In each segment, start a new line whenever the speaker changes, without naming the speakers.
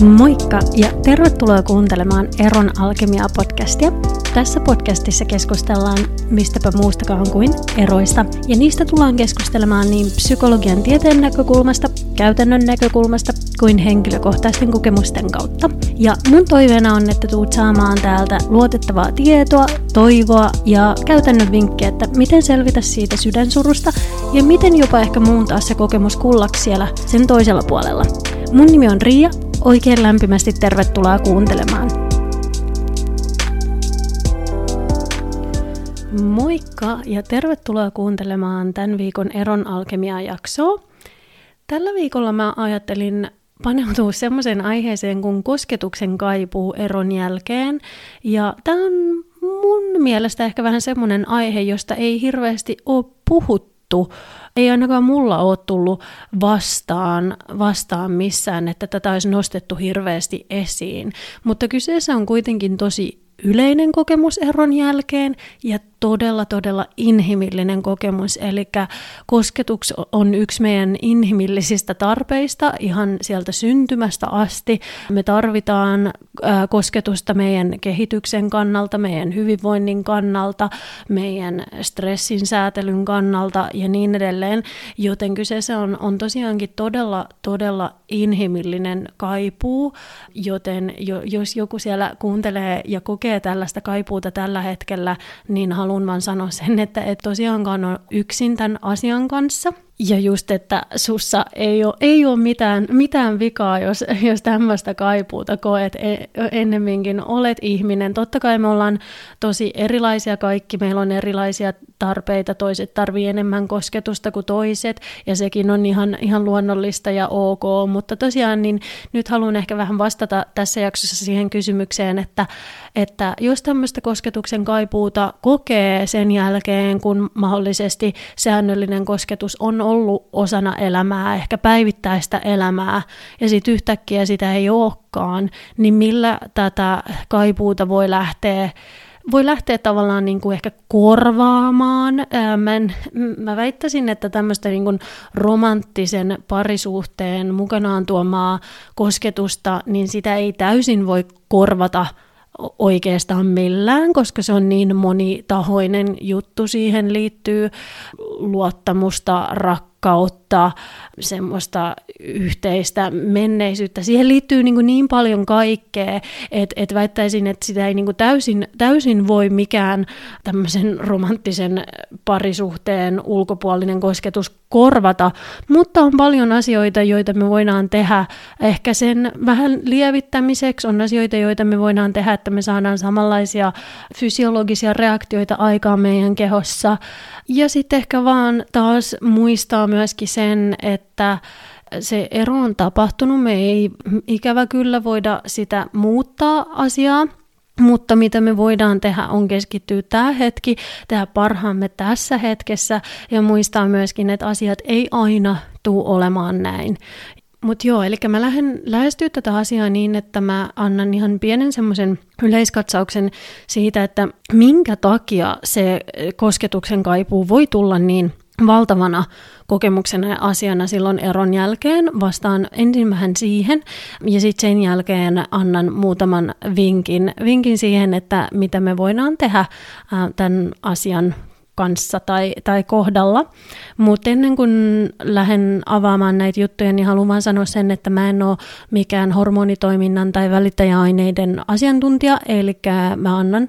Moikka ja tervetuloa kuuntelemaan Eron Alkemia-podcastia. Tässä podcastissa keskustellaan mistäpä muustakaan kuin eroista, ja niistä tullaan keskustelemaan niin psykologian tieteen näkökulmasta, käytännön näkökulmasta kuin henkilökohtaisten kokemusten kautta. Ja mun toiveena on, että tuut saamaan täältä luotettavaa tietoa, toivoa ja käytännön vinkkejä, että miten selvitä siitä sydänsurusta ja miten jopa ehkä muuntaa se kokemus kullaksi siellä sen toisella puolella. Mun nimi on Riia Oikein lämpimästi tervetuloa kuuntelemaan. Moikka ja tervetuloa kuuntelemaan tämän viikon Eron alkemia-jaksoa. Tällä viikolla mä ajattelin paneutua semmoiseen aiheeseen kuin kosketuksen kaipuu eron jälkeen. Ja tämä on mun mielestä ehkä vähän semmoinen aihe, josta ei hirveästi ole puhuttu ei ainakaan mulla ole tullut vastaan, vastaan missään, että tätä olisi nostettu hirveästi esiin. Mutta kyseessä on kuitenkin tosi yleinen kokemus eron jälkeen ja todella, todella inhimillinen kokemus. Eli kosketus on yksi meidän inhimillisistä tarpeista ihan sieltä syntymästä asti. Me tarvitaan kosketusta meidän kehityksen kannalta, meidän hyvinvoinnin kannalta, meidän stressin säätelyn kannalta ja niin edelleen. Joten kyseessä on, on tosiaankin todella, todella inhimillinen kaipuu, joten jo, jos joku siellä kuuntelee ja kokee tällaista kaipuuta tällä hetkellä, niin haluan haluan vaan sanoa sen, että et tosiaankaan ole yksin tämän asian kanssa – ja just, että sussa ei ole, ei ole mitään, mitään vikaa, jos, jos tämmöistä kaipuuta koet. E, ennemminkin olet ihminen. Totta kai me ollaan tosi erilaisia kaikki. Meillä on erilaisia tarpeita. Toiset tarvii enemmän kosketusta kuin toiset. Ja sekin on ihan, ihan luonnollista ja ok. Mutta tosiaan niin nyt haluan ehkä vähän vastata tässä jaksossa siihen kysymykseen, että, että jos tämmöistä kosketuksen kaipuuta kokee sen jälkeen, kun mahdollisesti säännöllinen kosketus on ollut osana elämää, ehkä päivittäistä elämää, ja sitten yhtäkkiä sitä ei olekaan, niin millä tätä kaipuuta voi lähteä voi lähteä tavallaan niin kuin ehkä korvaamaan. Mä, en, mä väittäisin, että tämmöistä niin kuin romanttisen parisuhteen mukanaan tuomaa kosketusta, niin sitä ei täysin voi korvata oikeastaan millään, koska se on niin monitahoinen juttu. Siihen liittyy luottamusta, rakkautta, semmoista yhteistä menneisyyttä. Siihen liittyy niin, niin paljon kaikkea, että et väittäisin, että sitä ei niin täysin, täysin voi mikään tämmöisen romanttisen parisuhteen ulkopuolinen kosketus korvata, mutta on paljon asioita, joita me voidaan tehdä ehkä sen vähän lievittämiseksi. On asioita, joita me voidaan tehdä, että me saadaan samanlaisia fysiologisia reaktioita aikaan meidän kehossa. Ja sitten ehkä vaan taas muistaa myöskin sen, että se ero on tapahtunut, me ei ikävä kyllä voida sitä muuttaa asiaa, mutta mitä me voidaan tehdä on keskittyä tämä hetki, tehdä parhaamme tässä hetkessä ja muistaa myöskin, että asiat ei aina tule olemaan näin. Mutta joo, eli mä lähden lähestyä tätä asiaa niin, että mä annan ihan pienen semmoisen yleiskatsauksen siitä, että minkä takia se kosketuksen kaipuu voi tulla niin valtavana kokemuksena ja asiana silloin eron jälkeen. Vastaan ensin vähän siihen ja sitten sen jälkeen annan muutaman vinkin, vinkin siihen, että mitä me voidaan tehdä tämän asian kanssa tai, tai kohdalla. Mutta ennen kuin lähden avaamaan näitä juttuja, niin haluan vaan sanoa sen, että mä en ole mikään hormonitoiminnan tai välittäjäaineiden asiantuntija, eli mä annan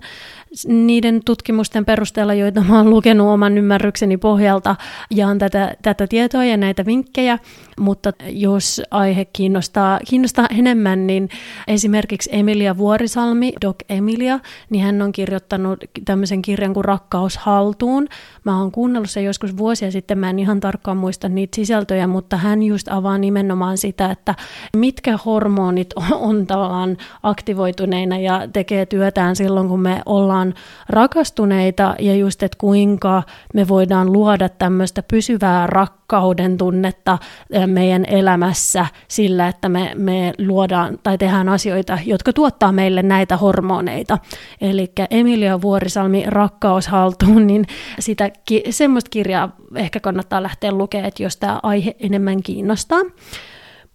niiden tutkimusten perusteella, joita oon lukenut oman ymmärrykseni pohjalta, jaan tätä, tätä tietoa ja näitä vinkkejä, mutta jos aihe kiinnostaa, kiinnostaa enemmän, niin esimerkiksi Emilia Vuorisalmi, Doc Emilia, niin hän on kirjoittanut tämmöisen kirjan kuin Rakkaus haltuun. Mä oon kuunnellut sen joskus vuosia sitten, mä en ihan tarkkaan muista niitä sisältöjä, mutta hän just avaa nimenomaan sitä, että mitkä hormonit on, on tavallaan aktivoituneina ja tekee työtään silloin, kun me ollaan ollaan rakastuneita ja just, että kuinka me voidaan luoda tämmöistä pysyvää rakkauden tunnetta meidän elämässä sillä, että me, me luodaan tai tehdään asioita, jotka tuottaa meille näitä hormoneita. Eli Emilia Vuorisalmi Rakkaus haltuun, niin sitä, semmoista kirjaa ehkä kannattaa lähteä lukemaan, että jos tämä aihe enemmän kiinnostaa.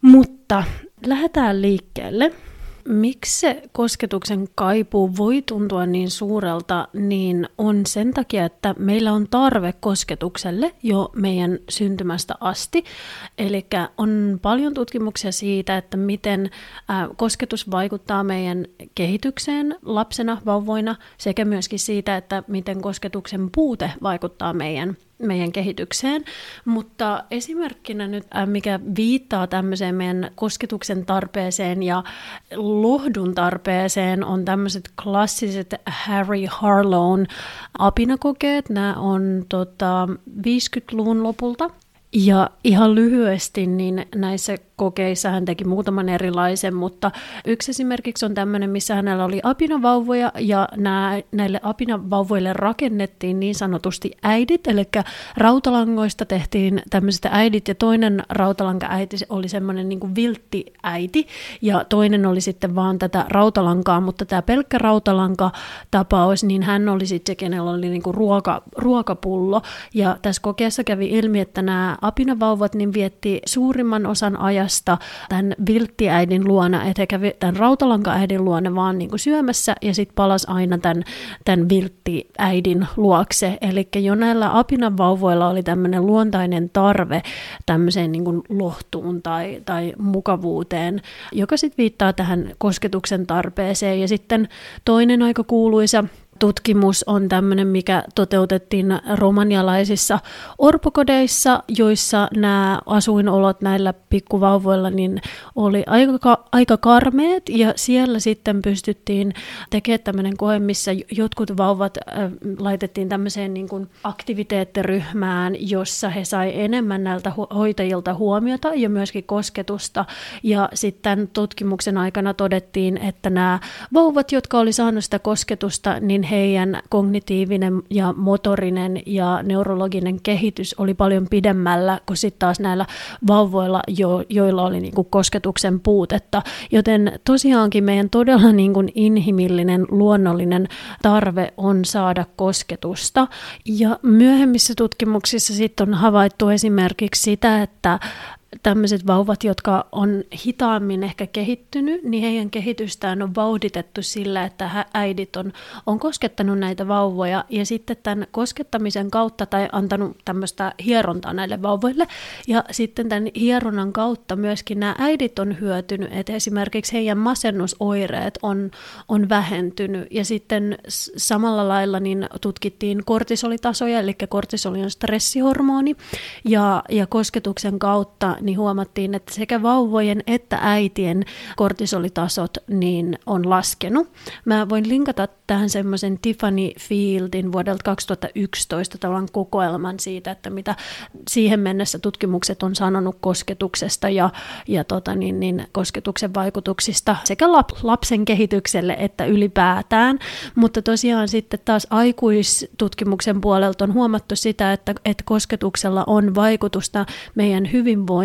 Mutta lähdetään liikkeelle Miksi se kosketuksen kaipuu voi tuntua niin suurelta, niin on sen takia, että meillä on tarve kosketukselle jo meidän syntymästä asti. Eli on paljon tutkimuksia siitä, että miten kosketus vaikuttaa meidän kehitykseen lapsena, vauvoina, sekä myöskin siitä, että miten kosketuksen puute vaikuttaa meidän meidän kehitykseen, mutta esimerkkinä nyt, äh, mikä viittaa tämmöiseen meidän kosketuksen tarpeeseen ja lohdun tarpeeseen, on tämmöiset klassiset Harry Harlown apinakokeet. Nämä on tota, 50-luvun lopulta. Ja ihan lyhyesti, niin näissä kokeissa hän teki muutaman erilaisen, mutta yksi esimerkiksi on tämmöinen, missä hänellä oli apinavauvoja ja nämä, näille apinavauvoille rakennettiin niin sanotusti äidit, eli rautalangoista tehtiin tämmöiset äidit ja toinen rautalanka-äiti oli semmoinen niin viltti äiti ja toinen oli sitten vaan tätä rautalankaa, mutta tämä pelkkä rautalanka-tapaus, niin hän oli sitten se, kenellä oli niin kuin ruoka, ruokapullo. Ja tässä kokeessa kävi ilmi, että nämä apinavauvat niin vietti suurimman osan ajasta ajasta tämän vilttiäidin luona, kävi tämän rautalankaäidin luona vaan niin kuin syömässä ja sitten palas aina tämän, tämän vilttiäidin luokse. Eli jo näillä apinan vauvoilla oli tämmöinen luontainen tarve tämmöiseen niin kuin lohtuun tai, tai mukavuuteen, joka sitten viittaa tähän kosketuksen tarpeeseen. Ja sitten toinen aika kuuluisa tutkimus on tämmöinen, mikä toteutettiin romanialaisissa orpokodeissa, joissa nämä asuinolot näillä pikkuvauvoilla niin oli aika, aika karmeet. Ja siellä sitten pystyttiin tekemään tämmöinen koe, missä jotkut vauvat äh, laitettiin tämmöiseen niin kuin aktiviteettiryhmään, jossa he sai enemmän näiltä hoitajilta huomiota ja myöskin kosketusta. Ja sitten tutkimuksen aikana todettiin, että nämä vauvat, jotka oli saanut sitä kosketusta, niin heidän kognitiivinen ja motorinen ja neurologinen kehitys oli paljon pidemmällä kuin sitten taas näillä vauvoilla, jo, joilla oli niin kuin kosketuksen puutetta. Joten tosiaankin meidän todella niin kuin inhimillinen, luonnollinen tarve on saada kosketusta. Ja myöhemmissä tutkimuksissa sitten on havaittu esimerkiksi sitä, että tämmöiset vauvat, jotka on hitaammin ehkä kehittynyt, niin heidän kehitystään on vauhditettu sillä, että äidit on, on koskettanut näitä vauvoja ja sitten tämän koskettamisen kautta tai antanut tämmöistä hierontaa näille vauvoille. Ja sitten tämän hieronnan kautta myöskin nämä äidit on hyötynyt, että esimerkiksi heidän masennusoireet on, on vähentynyt. Ja sitten samalla lailla niin tutkittiin kortisolitasoja, eli kortisoli on stressihormoni. Ja, ja kosketuksen kautta niin huomattiin, että sekä vauvojen että äitien kortisolitasot niin on laskenut. Mä voin linkata tähän semmoisen Tiffany Fieldin vuodelta 2011 tavallaan kokoelman siitä, että mitä siihen mennessä tutkimukset on sanonut kosketuksesta ja, ja tota niin, niin, kosketuksen vaikutuksista sekä lap, lapsen kehitykselle että ylipäätään. Mutta tosiaan sitten taas aikuistutkimuksen puolelta on huomattu sitä, että, että kosketuksella on vaikutusta meidän hyvinvointiin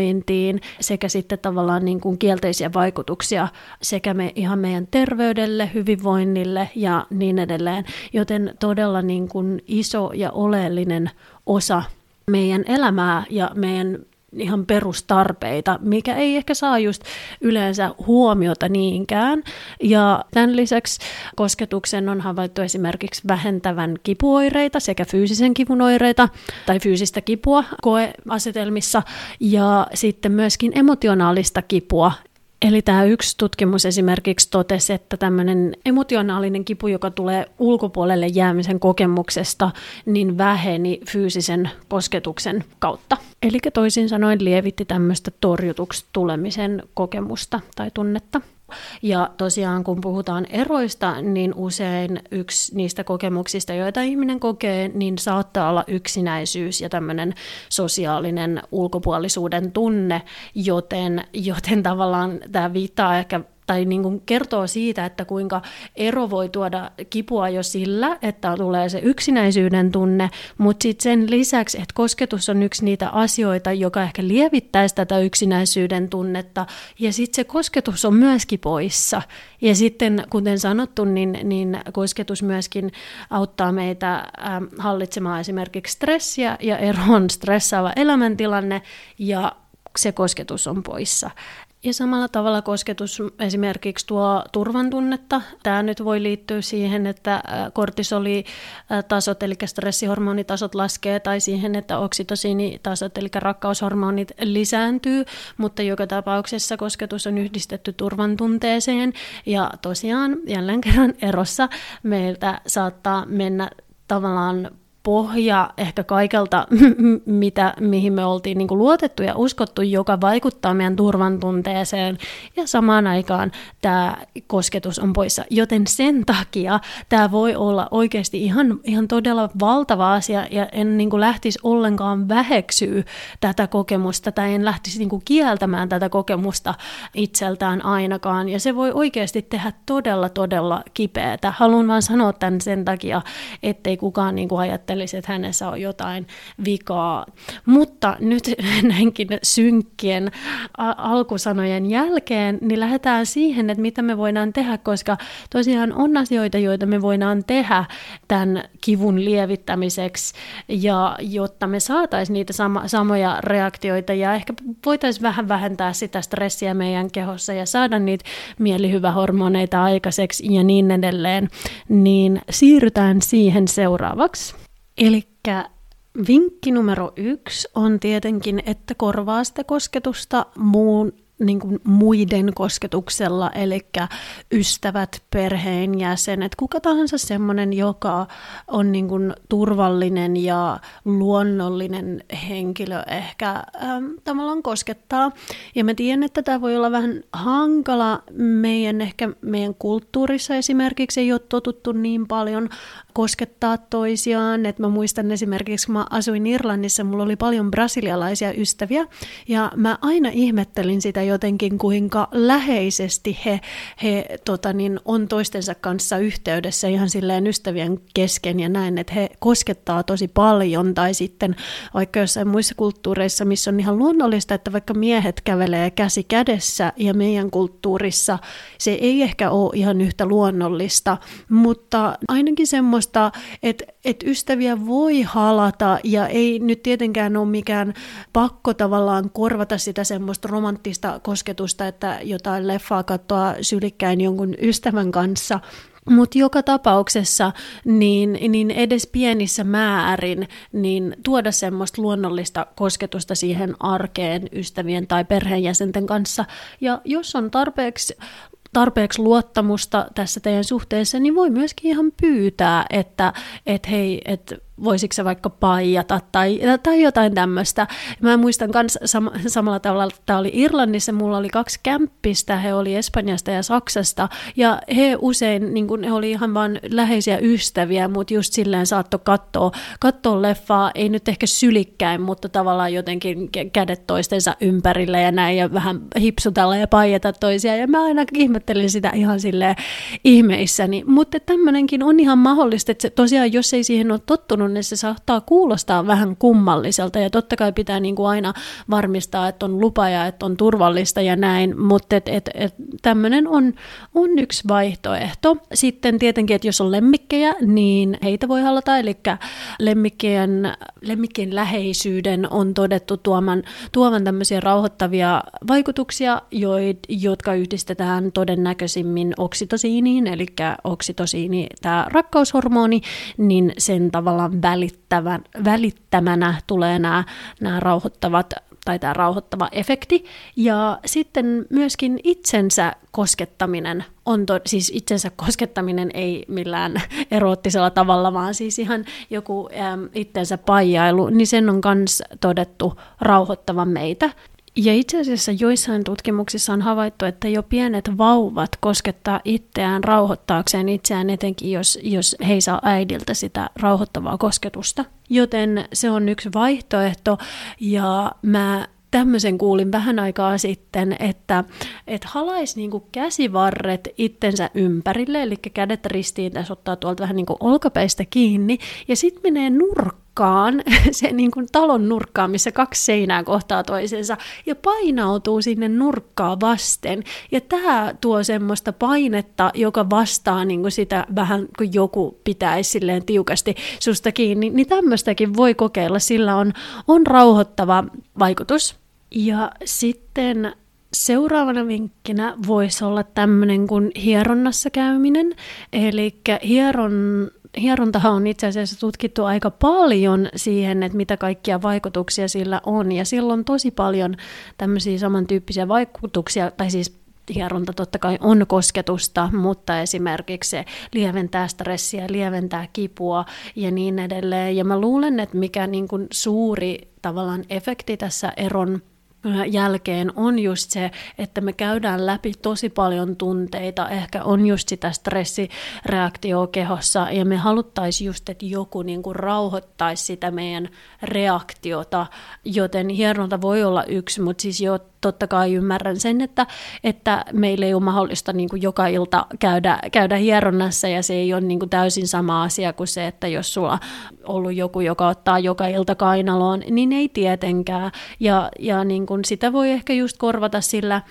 sekä sitten tavallaan niin kuin kielteisiä vaikutuksia sekä me, ihan meidän terveydelle, hyvinvoinnille ja niin edelleen. Joten todella niin kuin iso ja oleellinen osa meidän elämää ja meidän ihan perustarpeita, mikä ei ehkä saa just yleensä huomiota niinkään. Ja tämän lisäksi kosketuksen on havaittu esimerkiksi vähentävän kipuoireita sekä fyysisen kivun oireita tai fyysistä kipua koeasetelmissa ja sitten myöskin emotionaalista kipua Eli tämä yksi tutkimus esimerkiksi totesi, että tämmöinen emotionaalinen kipu, joka tulee ulkopuolelle jäämisen kokemuksesta, niin väheni fyysisen kosketuksen kautta. Eli toisin sanoen lievitti tämmöistä torjutuksi tulemisen kokemusta tai tunnetta. Ja tosiaan kun puhutaan eroista, niin usein yksi niistä kokemuksista, joita ihminen kokee, niin saattaa olla yksinäisyys ja tämmöinen sosiaalinen ulkopuolisuuden tunne, joten, joten tavallaan tämä viittaa ehkä tai niin kuin kertoo siitä, että kuinka ero voi tuoda kipua jo sillä, että tulee se yksinäisyyden tunne, mutta sitten sen lisäksi, että kosketus on yksi niitä asioita, joka ehkä lievittäisi tätä yksinäisyyden tunnetta, ja sitten se kosketus on myöskin poissa. Ja sitten, kuten sanottu, niin, niin kosketus myöskin auttaa meitä hallitsemaan esimerkiksi stressiä, ja ero on stressaava elämäntilanne, ja se kosketus on poissa. Ja samalla tavalla kosketus esimerkiksi tuo turvan tunnetta. Tämä nyt voi liittyä siihen, että kortisolitasot, eli stressihormonitasot laskee, tai siihen, että oksitosiinitasot, eli rakkaushormonit lisääntyy, mutta joka tapauksessa kosketus on yhdistetty turvan tunteeseen. Ja tosiaan jälleen kerran erossa meiltä saattaa mennä tavallaan pohja ehkä kaikelta, mitä, mihin me oltiin niin kuin luotettu ja uskottu, joka vaikuttaa meidän turvantunteeseen. Ja samaan aikaan tämä kosketus on poissa. Joten sen takia tämä voi olla oikeasti ihan, ihan todella valtava asia, ja en niin kuin lähtisi ollenkaan väheksyä tätä kokemusta, tai en lähtisi niin kuin kieltämään tätä kokemusta itseltään ainakaan. Ja se voi oikeasti tehdä todella, todella kipeätä. Haluan vaan sanoa tämän sen takia, ettei kukaan niin kuin ajattele, ajattelisi, että hänessä on jotain vikaa. Mutta nyt näinkin synkkien alkusanojen jälkeen, niin lähdetään siihen, että mitä me voidaan tehdä, koska tosiaan on asioita, joita me voidaan tehdä tämän kivun lievittämiseksi, ja jotta me saataisiin niitä sama, samoja reaktioita, ja ehkä voitaisiin vähän vähentää sitä stressiä meidän kehossa ja saada niitä mielihyvähormoneita aikaiseksi ja niin edelleen, niin siirrytään siihen seuraavaksi. Eli vinkki numero yksi on tietenkin, että korvaa sitä kosketusta muun niin kuin muiden kosketuksella, eli ystävät, perheenjäsenet, kuka tahansa semmoinen, joka on niin kuin turvallinen ja luonnollinen henkilö ehkä ähm, tavallaan koskettaa. Ja mä tiedän, että tämä voi olla vähän hankala meidän ehkä meidän kulttuurissa esimerkiksi ei ole totuttu niin paljon koskettaa toisiaan. Et mä muistan esimerkiksi, kun mä asuin Irlannissa, mulla oli paljon brasilialaisia ystäviä, ja mä aina ihmettelin sitä jotenkin, kuinka läheisesti he, he tota niin, on toistensa kanssa yhteydessä ihan silleen ystävien kesken ja näin, että he koskettaa tosi paljon, tai sitten vaikka jossain muissa kulttuureissa, missä on ihan luonnollista, että vaikka miehet kävelee käsi kädessä, ja meidän kulttuurissa se ei ehkä ole ihan yhtä luonnollista, mutta ainakin semmoista että, että ystäviä voi halata ja ei nyt tietenkään ole mikään pakko tavallaan korvata sitä semmoista romanttista kosketusta, että jotain leffaa katsoa sylikkäin jonkun ystävän kanssa, mutta joka tapauksessa, niin, niin edes pienissä määrin, niin tuoda semmoista luonnollista kosketusta siihen arkeen ystävien tai perheenjäsenten kanssa. Ja jos on tarpeeksi tarpeeksi luottamusta tässä teidän suhteessa, niin voi myöskin ihan pyytää, että et hei, että voisiko se vaikka paijata tai, tai jotain tämmöistä. Mä muistan myös sam- samalla tavalla, että tämä oli Irlannissa, mulla oli kaksi kämppistä, he oli Espanjasta ja Saksasta, ja he usein, niin kun, he oli ihan vain läheisiä ystäviä, mutta just silleen saattoi katsoa, katsoa leffaa, ei nyt ehkä sylikkäin, mutta tavallaan jotenkin kädet toistensa ympärille ja näin, ja vähän hipsutella ja paijata toisia, ja mä aina ihmettelin sitä ihan silleen ihmeissäni, mutta tämmöinenkin on ihan mahdollista, että se, tosiaan jos ei siihen ole tottunut, niin se saattaa kuulostaa vähän kummalliselta ja totta kai pitää niin kuin aina varmistaa, että on lupa ja että on turvallista ja näin, mutta et, et, et, tämmöinen on, on yksi vaihtoehto. Sitten tietenkin, että jos on lemmikkejä, niin heitä voi halata, eli lemmikkien, lemmikkien läheisyyden on todettu tuoman, tuovan tämmöisiä rauhoittavia vaikutuksia, jotka yhdistetään todennäköisimmin oksitosiiniin, eli oksitosiini, tämä rakkaushormoni, niin sen tavallaan välittävän, välittämänä tulee nämä, nämä rauhoittavat tai tämä rauhoittava efekti. Ja sitten myöskin itsensä koskettaminen on, to, siis itsensä koskettaminen ei millään eroottisella tavalla, vaan siis ihan joku äm, itsensä paijailu, niin sen on myös todettu rauhoittavan meitä. Ja itse asiassa joissain tutkimuksissa on havaittu, että jo pienet vauvat koskettaa itseään rauhoittaakseen itseään, etenkin jos, jos he ei saa äidiltä sitä rauhoittavaa kosketusta. Joten se on yksi vaihtoehto ja mä tämmöisen kuulin vähän aikaa sitten, että et halaisi niinku käsivarret itsensä ympärille, eli kädet ristiin tässä ottaa tuolta vähän niinku olkapäistä kiinni, ja sitten menee nurkkaan nurkkaan, se niin kuin talon nurkkaan, missä kaksi seinää kohtaa toisensa, ja painautuu sinne nurkkaa vasten. Ja tämä tuo semmoista painetta, joka vastaa niin kuin sitä vähän, kun joku pitäisi silleen tiukasti susta kiinni, niin tämmöistäkin voi kokeilla, sillä on, on rauhoittava vaikutus. Ja sitten Seuraavana vinkkinä voisi olla tämmöinen kuin hieronnassa käyminen. Eli hieron, hierontahan on itse asiassa tutkittu aika paljon siihen, että mitä kaikkia vaikutuksia sillä on. Ja sillä on tosi paljon tämmöisiä samantyyppisiä vaikutuksia, tai siis hieronta totta kai on kosketusta, mutta esimerkiksi se lieventää stressiä, lieventää kipua ja niin edelleen. Ja mä luulen, että mikä niin kuin suuri tavallaan efekti tässä eron jälkeen on just se, että me käydään läpi tosi paljon tunteita, ehkä on just sitä stressireaktioa kehossa, ja me haluttaisiin just, että joku niin kuin rauhoittaisi sitä meidän reaktiota, joten hieronta voi olla yksi, mutta siis jo totta kai ymmärrän sen, että, että meillä ei ole mahdollista niin kuin joka ilta käydä, käydä hieronnassa ja se ei ole niin kuin täysin sama asia kuin se, että jos sulla on ollut joku, joka ottaa joka ilta kainaloon, niin ei tietenkään. Ja, ja niin kuin sitä voi ehkä just korvata sillä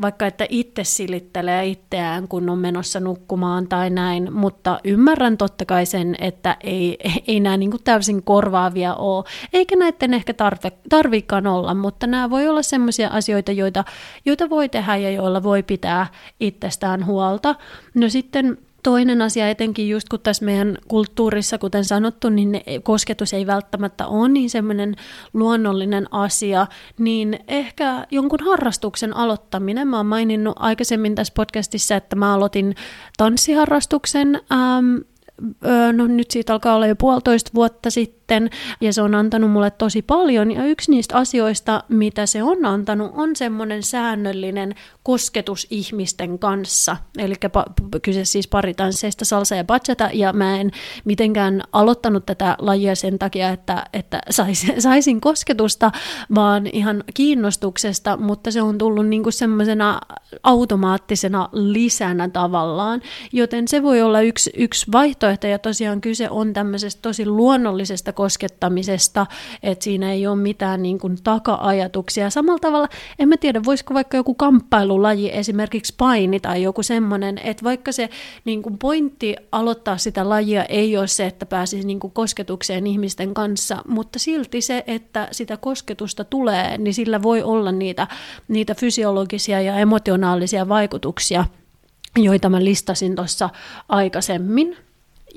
vaikka että itse silittelee itseään, kun on menossa nukkumaan tai näin, mutta ymmärrän totta kai sen, että ei, ei nämä niin täysin korvaavia ole, eikä näiden ehkä tarve, tarvikaan olla, mutta nämä voi olla sellaisia asioita, joita, joita voi tehdä ja joilla voi pitää itsestään huolta. No sitten Toinen asia etenkin just kun tässä meidän kulttuurissa, kuten sanottu, niin ne, kosketus ei välttämättä ole niin semmoinen luonnollinen asia, niin ehkä jonkun harrastuksen aloittaminen. Mä oon maininnut aikaisemmin tässä podcastissa, että mä aloitin tanssiharrastuksen ähm, no nyt siitä alkaa olla jo puolitoista vuotta sitten, ja se on antanut mulle tosi paljon, ja yksi niistä asioista, mitä se on antanut, on semmoinen säännöllinen kosketus ihmisten kanssa, eli pa- kyse siis paritansseista salsa ja bachata, ja mä en mitenkään aloittanut tätä lajia sen takia, että, että saisin, saisin kosketusta, vaan ihan kiinnostuksesta, mutta se on tullut niinku semmoisena automaattisena lisänä tavallaan, joten se voi olla yksi, yksi vaihtoehto, ja tosiaan kyse on tämmöisestä tosi luonnollisesta koskettamisesta, että siinä ei ole mitään niin kuin taka-ajatuksia. Samalla tavalla, en mä tiedä, voisiko vaikka joku kamppailulaji, esimerkiksi paini tai joku semmoinen, että vaikka se niin kuin pointti aloittaa sitä lajia ei ole se, että pääsisi niin kuin kosketukseen ihmisten kanssa, mutta silti se, että sitä kosketusta tulee, niin sillä voi olla niitä, niitä fysiologisia ja emotionaalisia vaikutuksia, joita mä listasin tuossa aikaisemmin.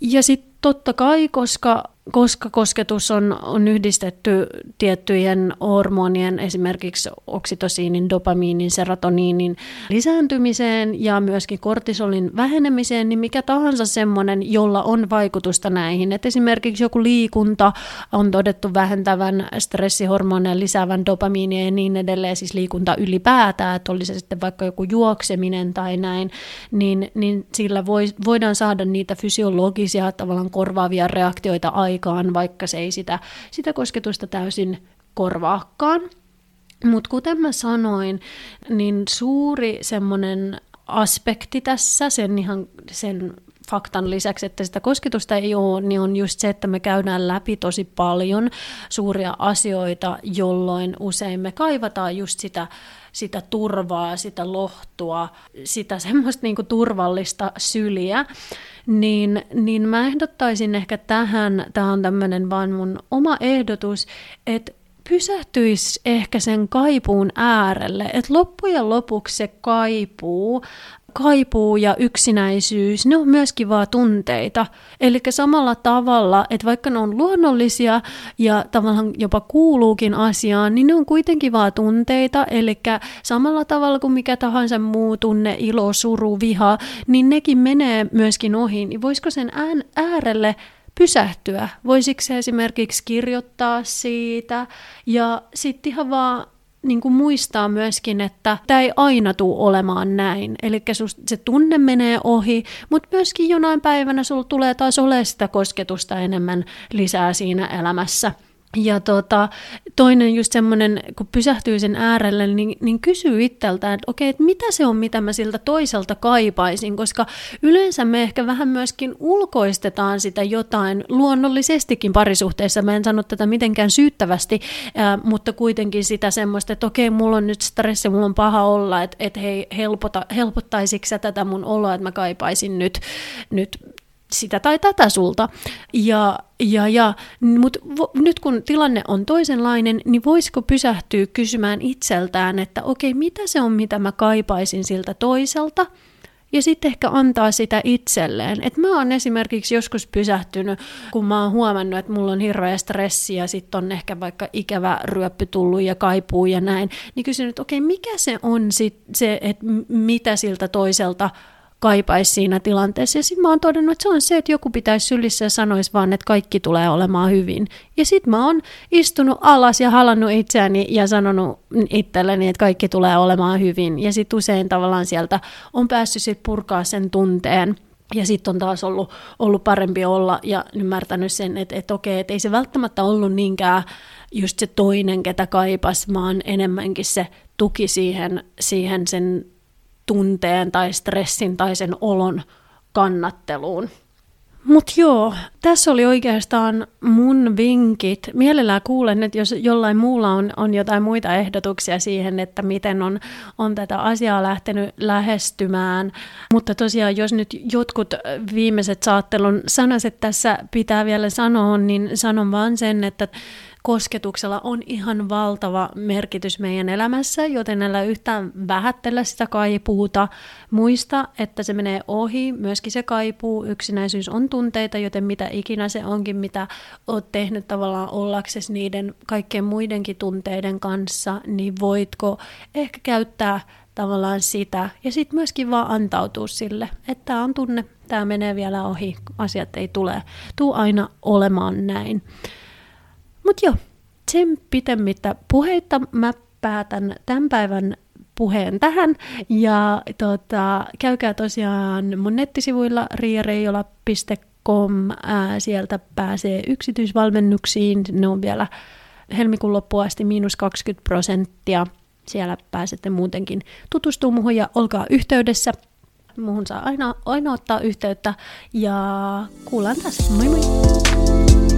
Ja sitten totta kai, koska koska kosketus on, on yhdistetty tiettyjen hormonien, esimerkiksi oksitosiinin, dopamiinin, serotoniinin lisääntymiseen ja myöskin kortisolin vähenemiseen, niin mikä tahansa semmoinen, jolla on vaikutusta näihin. Et esimerkiksi joku liikunta on todettu vähentävän stressihormoneja, lisäävän dopamiinia ja niin edelleen, siis liikunta ylipäätään, että oli se sitten vaikka joku juokseminen tai näin, niin, niin sillä voi, voidaan saada niitä fysiologisia tavallaan korvaavia reaktioita aikaan aikaan, vaikka se ei sitä, sitä kosketusta täysin korvaakaan. Mutta kuten mä sanoin, niin suuri semmoinen aspekti tässä, sen ihan sen faktan lisäksi, että sitä kosketusta ei ole, niin on just se, että me käydään läpi tosi paljon suuria asioita, jolloin usein me kaivataan just sitä, sitä turvaa, sitä lohtua, sitä semmoista niinku turvallista syliä niin, niin mä ehdottaisin ehkä tähän, tämä on tämmöinen vaan mun oma ehdotus, että pysähtyisi ehkä sen kaipuun äärelle, että loppujen lopuksi se kaipuu kaipuu ja yksinäisyys, ne on myöskin vaan tunteita. Eli samalla tavalla, että vaikka ne on luonnollisia ja tavallaan jopa kuuluukin asiaan, niin ne on kuitenkin vaan tunteita. Eli samalla tavalla kuin mikä tahansa muu tunne, ilo, suru, viha, niin nekin menee myöskin ohi. Niin voisiko sen äärelle pysähtyä? Voisiko se esimerkiksi kirjoittaa siitä ja sitten ihan vaan niin kuin muistaa myöskin, että tämä ei aina tule olemaan näin. Eli se tunne menee ohi, mutta myöskin jonain päivänä sulla tulee taas ole sitä kosketusta enemmän lisää siinä elämässä. Ja tota, toinen just semmoinen, kun pysähtyy sen äärelle, niin, niin kysyy itseltään, että okei, että mitä se on, mitä mä siltä toiselta kaipaisin, koska yleensä me ehkä vähän myöskin ulkoistetaan sitä jotain luonnollisestikin parisuhteessa. Mä en sano tätä mitenkään syyttävästi, ää, mutta kuitenkin sitä semmoista, että okei, mulla on nyt stressi, mulla on paha olla, että, että hei, helpota, helpottaisiko tätä mun oloa, että mä kaipaisin nyt, nyt sitä tai tätä sulta. Ja, ja, ja, Mutta nyt kun tilanne on toisenlainen, niin voisiko pysähtyä kysymään itseltään, että okei, mitä se on, mitä mä kaipaisin siltä toiselta – ja sitten ehkä antaa sitä itselleen. Et mä oon esimerkiksi joskus pysähtynyt, kun mä oon huomannut, että mulla on hirveä stressi ja sitten on ehkä vaikka ikävä ryöppy tullut ja kaipuu ja näin, niin kysynyt, että okei, mikä se on sit se, että mitä siltä toiselta kaipaisi siinä tilanteessa. Ja sitten mä oon todennut, että se on se, että joku pitäisi sylissä ja sanoisi vaan, että kaikki tulee olemaan hyvin. Ja sitten mä oon istunut alas ja halannut itseäni ja sanonut itselleni, että kaikki tulee olemaan hyvin. Ja sitten usein tavallaan sieltä on päässyt sit purkaa sen tunteen. Ja sitten on taas ollut, ollut parempi olla ja ymmärtänyt sen, että, että okei, että ei se välttämättä ollut niinkään just se toinen, ketä kaipas, vaan enemmänkin se tuki siihen, siihen sen tunteen tai stressin tai sen olon kannatteluun. Mutta joo, tässä oli oikeastaan mun vinkit. Mielellään kuulen, että jos jollain muulla on, on jotain muita ehdotuksia siihen, että miten on, on tätä asiaa lähtenyt lähestymään. Mutta tosiaan, jos nyt jotkut viimeiset saattelun sanaset tässä pitää vielä sanoa, niin sanon vaan sen, että kosketuksella on ihan valtava merkitys meidän elämässä, joten älä yhtään vähättele sitä kaipuuta. Muista, että se menee ohi, myöskin se kaipuu, yksinäisyys on tunteita, joten mitä ikinä se onkin, mitä oot tehnyt tavallaan ollaksesi niiden kaikkien muidenkin tunteiden kanssa, niin voitko ehkä käyttää tavallaan sitä ja sitten myöskin vaan antautua sille, että tämä on tunne, tämä menee vielä ohi, asiat ei tule, tuu aina olemaan näin. Mutta joo, sen pitemmittä puheita mä päätän tämän päivän puheen tähän. Ja tota, käykää tosiaan mun nettisivuilla riareijola.com. Ää, sieltä pääsee yksityisvalmennuksiin. Ne on vielä helmikuun loppuun asti miinus 20 prosenttia. Siellä pääsette muutenkin tutustumaan muuhun ja olkaa yhteydessä. Muuhun saa aina, aina ottaa yhteyttä ja kuullaan taas. Moi moi!